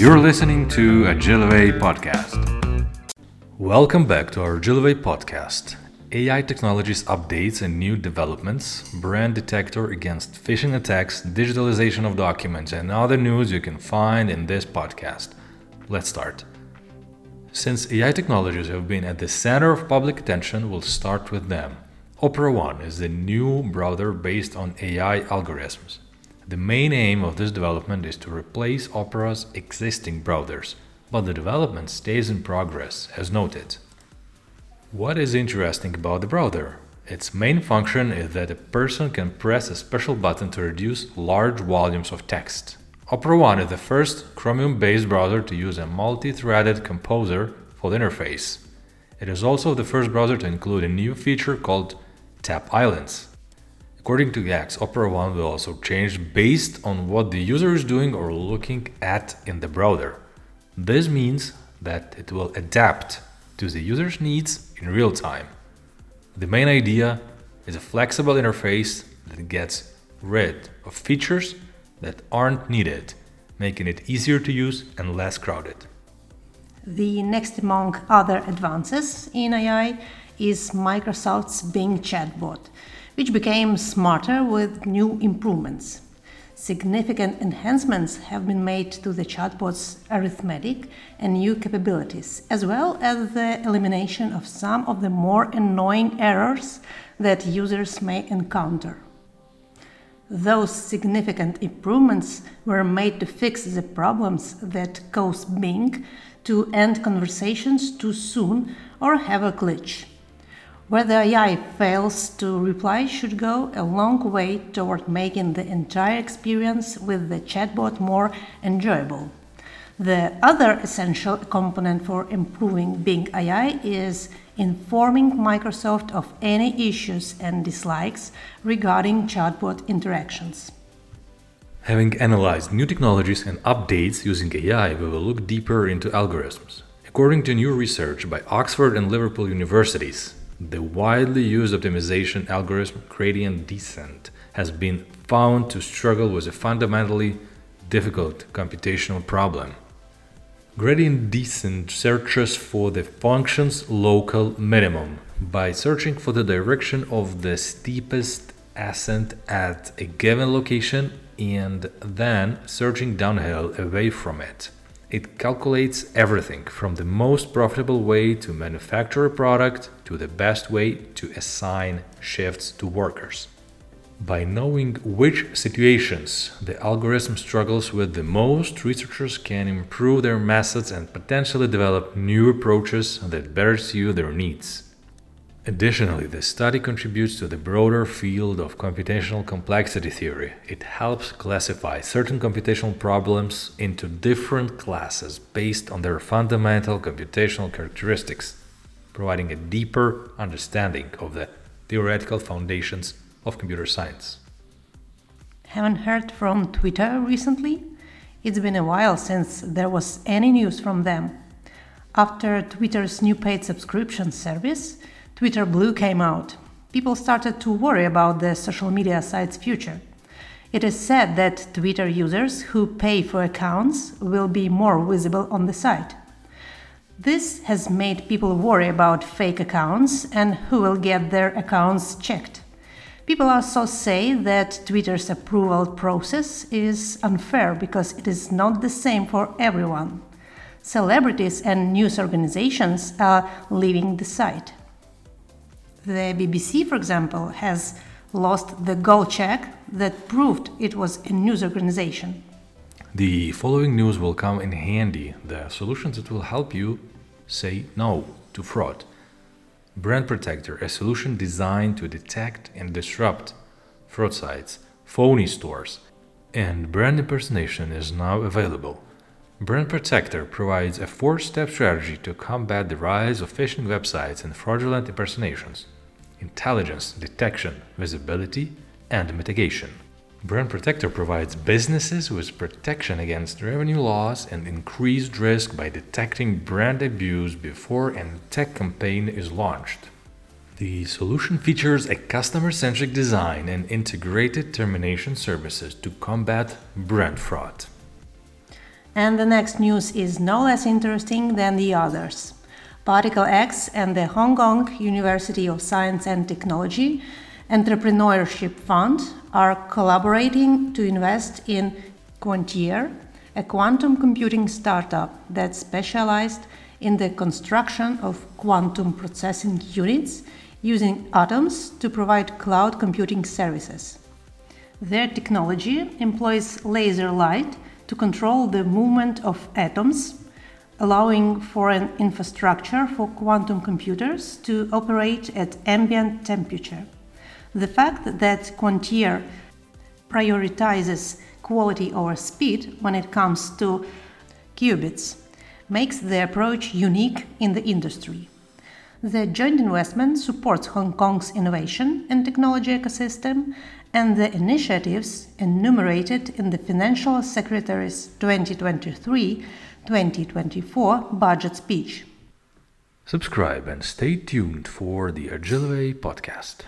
You're listening to Agiliway Podcast. Welcome back to our Agiliway Podcast. AI technologies updates and new developments, brand detector against phishing attacks, digitalization of documents, and other news you can find in this podcast. Let's start. Since AI technologies have been at the center of public attention, we'll start with them. Opera One is the new browser based on AI algorithms. The main aim of this development is to replace Opera's existing browsers, but the development stays in progress, as noted. What is interesting about the browser? Its main function is that a person can press a special button to reduce large volumes of text. Opera One is the first Chromium based browser to use a multi threaded composer for the interface. It is also the first browser to include a new feature called Tab Islands. According to Gax, Opera One will also change based on what the user is doing or looking at in the browser. This means that it will adapt to the user's needs in real time. The main idea is a flexible interface that gets rid of features that aren't needed, making it easier to use and less crowded. The next among other advances in AI is Microsoft's Bing chatbot, which became smarter with new improvements. Significant enhancements have been made to the chatbot's arithmetic and new capabilities, as well as the elimination of some of the more annoying errors that users may encounter. Those significant improvements were made to fix the problems that cause Bing to end conversations too soon or have a glitch where the AI fails to reply should go a long way toward making the entire experience with the chatbot more enjoyable. The other essential component for improving Bing AI is informing Microsoft of any issues and dislikes regarding chatbot interactions. Having analyzed new technologies and updates using AI, we will look deeper into algorithms. According to new research by Oxford and Liverpool universities, the widely used optimization algorithm gradient descent has been found to struggle with a fundamentally difficult computational problem. Gradient descent searches for the function's local minimum by searching for the direction of the steepest ascent at a given location and then searching downhill away from it. It calculates everything from the most profitable way to manufacture a product to the best way to assign shifts to workers. By knowing which situations the algorithm struggles with the most, researchers can improve their methods and potentially develop new approaches that better suit their needs. Additionally, the study contributes to the broader field of computational complexity theory. It helps classify certain computational problems into different classes based on their fundamental computational characteristics, providing a deeper understanding of the theoretical foundations of computer science. Haven't heard from Twitter recently? It's been a while since there was any news from them. After Twitter's new paid subscription service, Twitter Blue came out, people started to worry about the social media site's future. It is said that Twitter users who pay for accounts will be more visible on the site. This has made people worry about fake accounts and who will get their accounts checked. People also say that Twitter's approval process is unfair because it is not the same for everyone. Celebrities and news organizations are leaving the site. The BBC, for example, has lost the gold check that proved it was a news organization. The following news will come in handy the solutions that will help you say no to fraud. Brand Protector, a solution designed to detect and disrupt fraud sites, phony stores, and brand impersonation is now available. Brand Protector provides a four step strategy to combat the rise of phishing websites and fraudulent impersonations intelligence, detection, visibility, and mitigation. Brand Protector provides businesses with protection against revenue loss and increased risk by detecting brand abuse before an attack campaign is launched. The solution features a customer centric design and integrated termination services to combat brand fraud. And the next news is no less interesting than the others. Particle X and the Hong Kong University of Science and Technology Entrepreneurship Fund are collaborating to invest in Quantier, a quantum computing startup that specialized in the construction of quantum processing units using atoms to provide cloud computing services. Their technology employs laser light to control the movement of atoms, allowing for an infrastructure for quantum computers to operate at ambient temperature. The fact that Quantier prioritizes quality over speed when it comes to qubits makes the approach unique in the industry. The joint investment supports Hong Kong's innovation and technology ecosystem and the initiatives enumerated in the Financial Secretary's 2023 2024 budget speech. Subscribe and stay tuned for the Agiliway podcast.